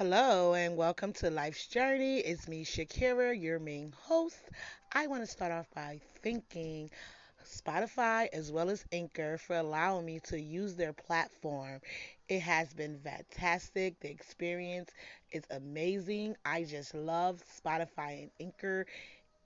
Hello and welcome to Life's Journey. It's me, Shakera, your main host. I want to start off by thanking Spotify as well as Anchor for allowing me to use their platform. It has been fantastic. The experience is amazing. I just love Spotify and Anchor.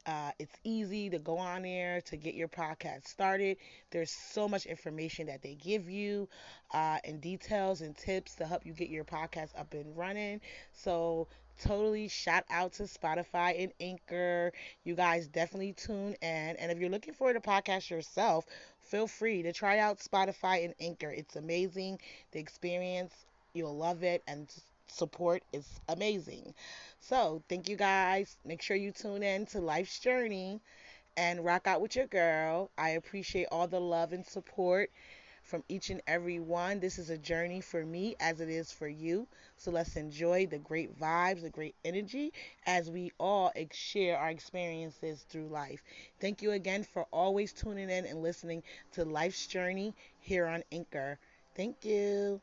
Uh, it's easy to go on there to get your podcast started. There's so much information that they give you, uh, and details and tips to help you get your podcast up and running. So, totally shout out to Spotify and Anchor. You guys definitely tune in. And if you're looking for the podcast yourself, feel free to try out Spotify and Anchor. It's amazing. The experience, you'll love it. And support is amazing. So, thank you guys. Make sure you tune in to Life's Journey and rock out with your girl. I appreciate all the love and support from each and every one. This is a journey for me as it is for you. So let's enjoy the great vibes, the great energy as we all share our experiences through life. Thank you again for always tuning in and listening to Life's Journey here on Anchor. Thank you.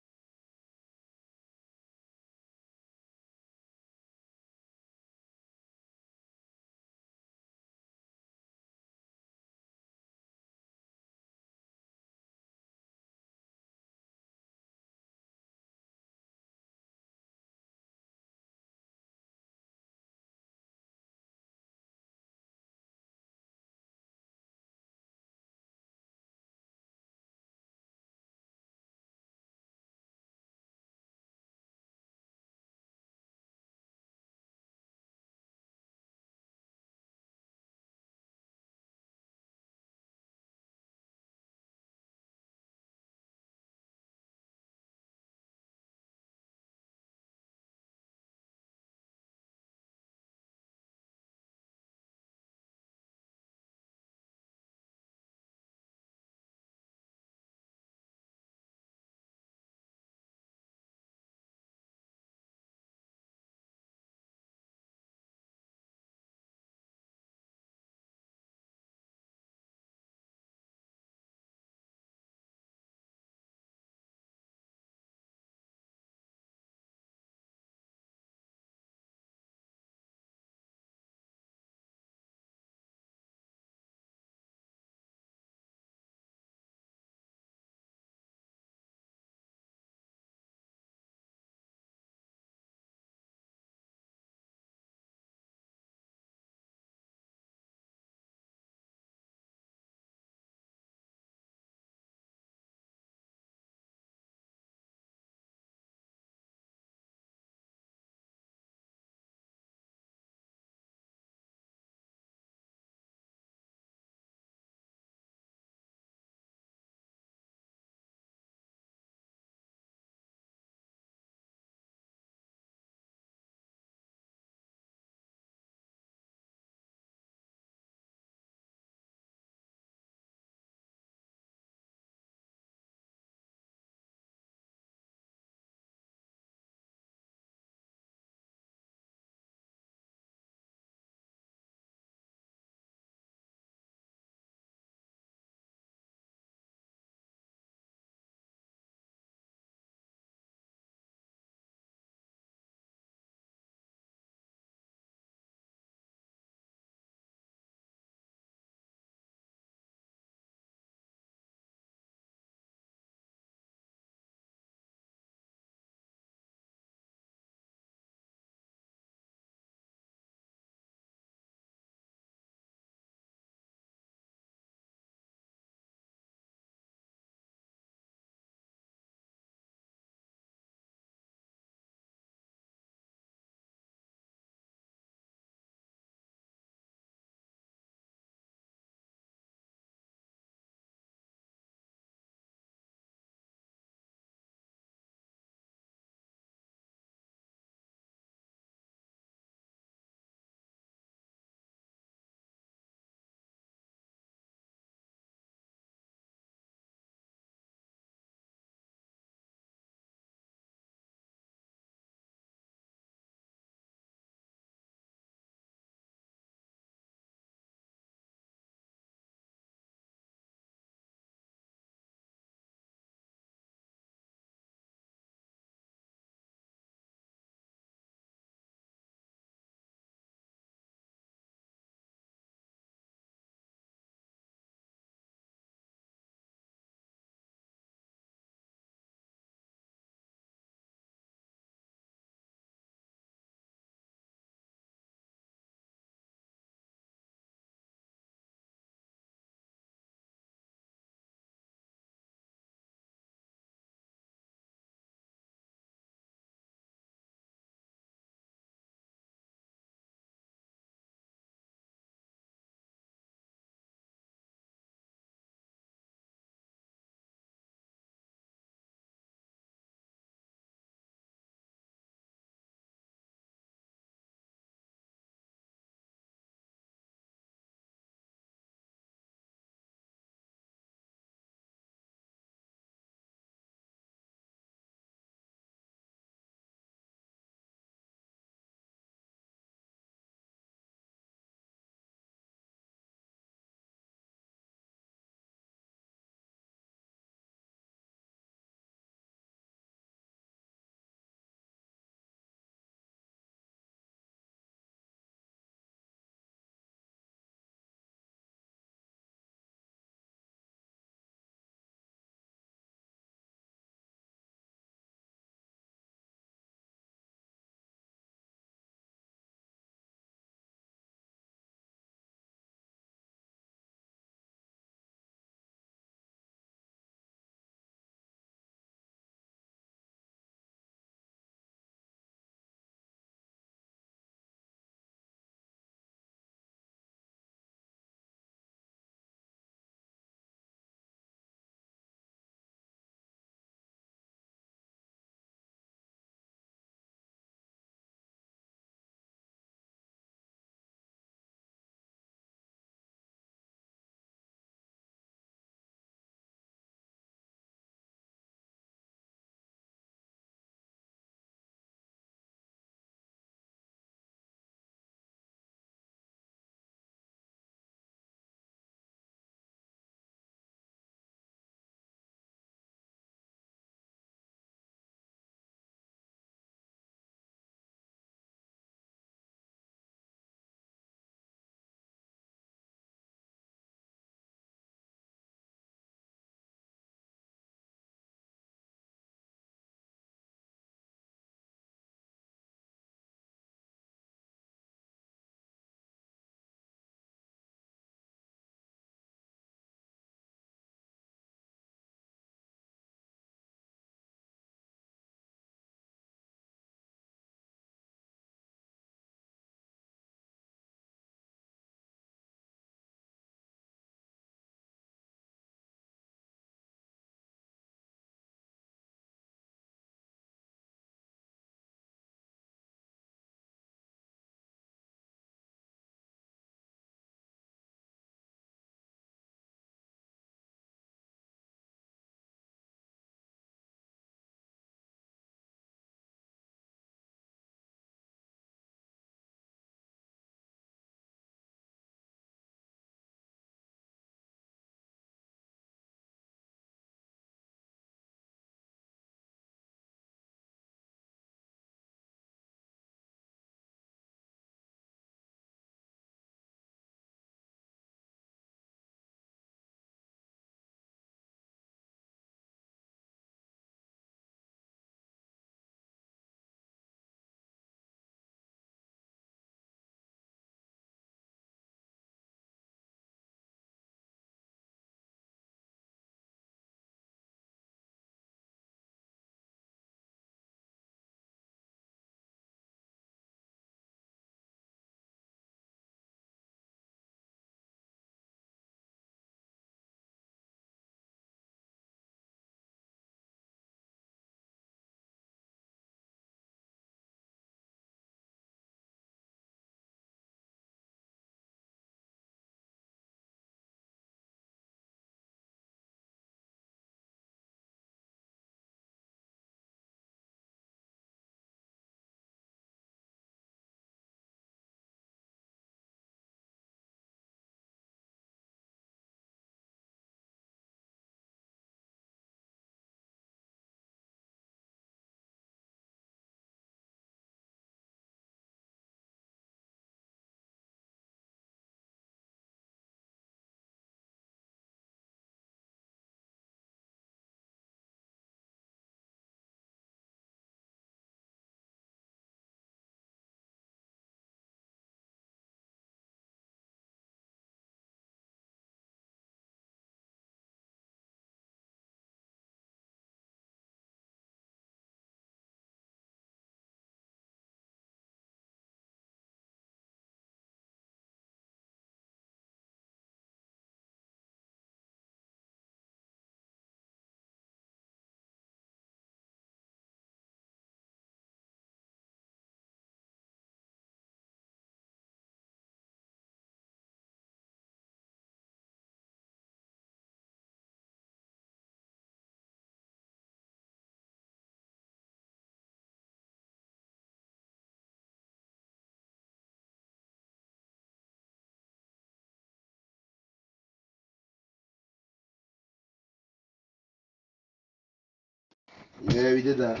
Yeah, we did that.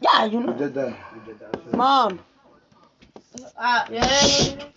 Yeah, you know. We did that. We did that. Mom. Uh, yeah.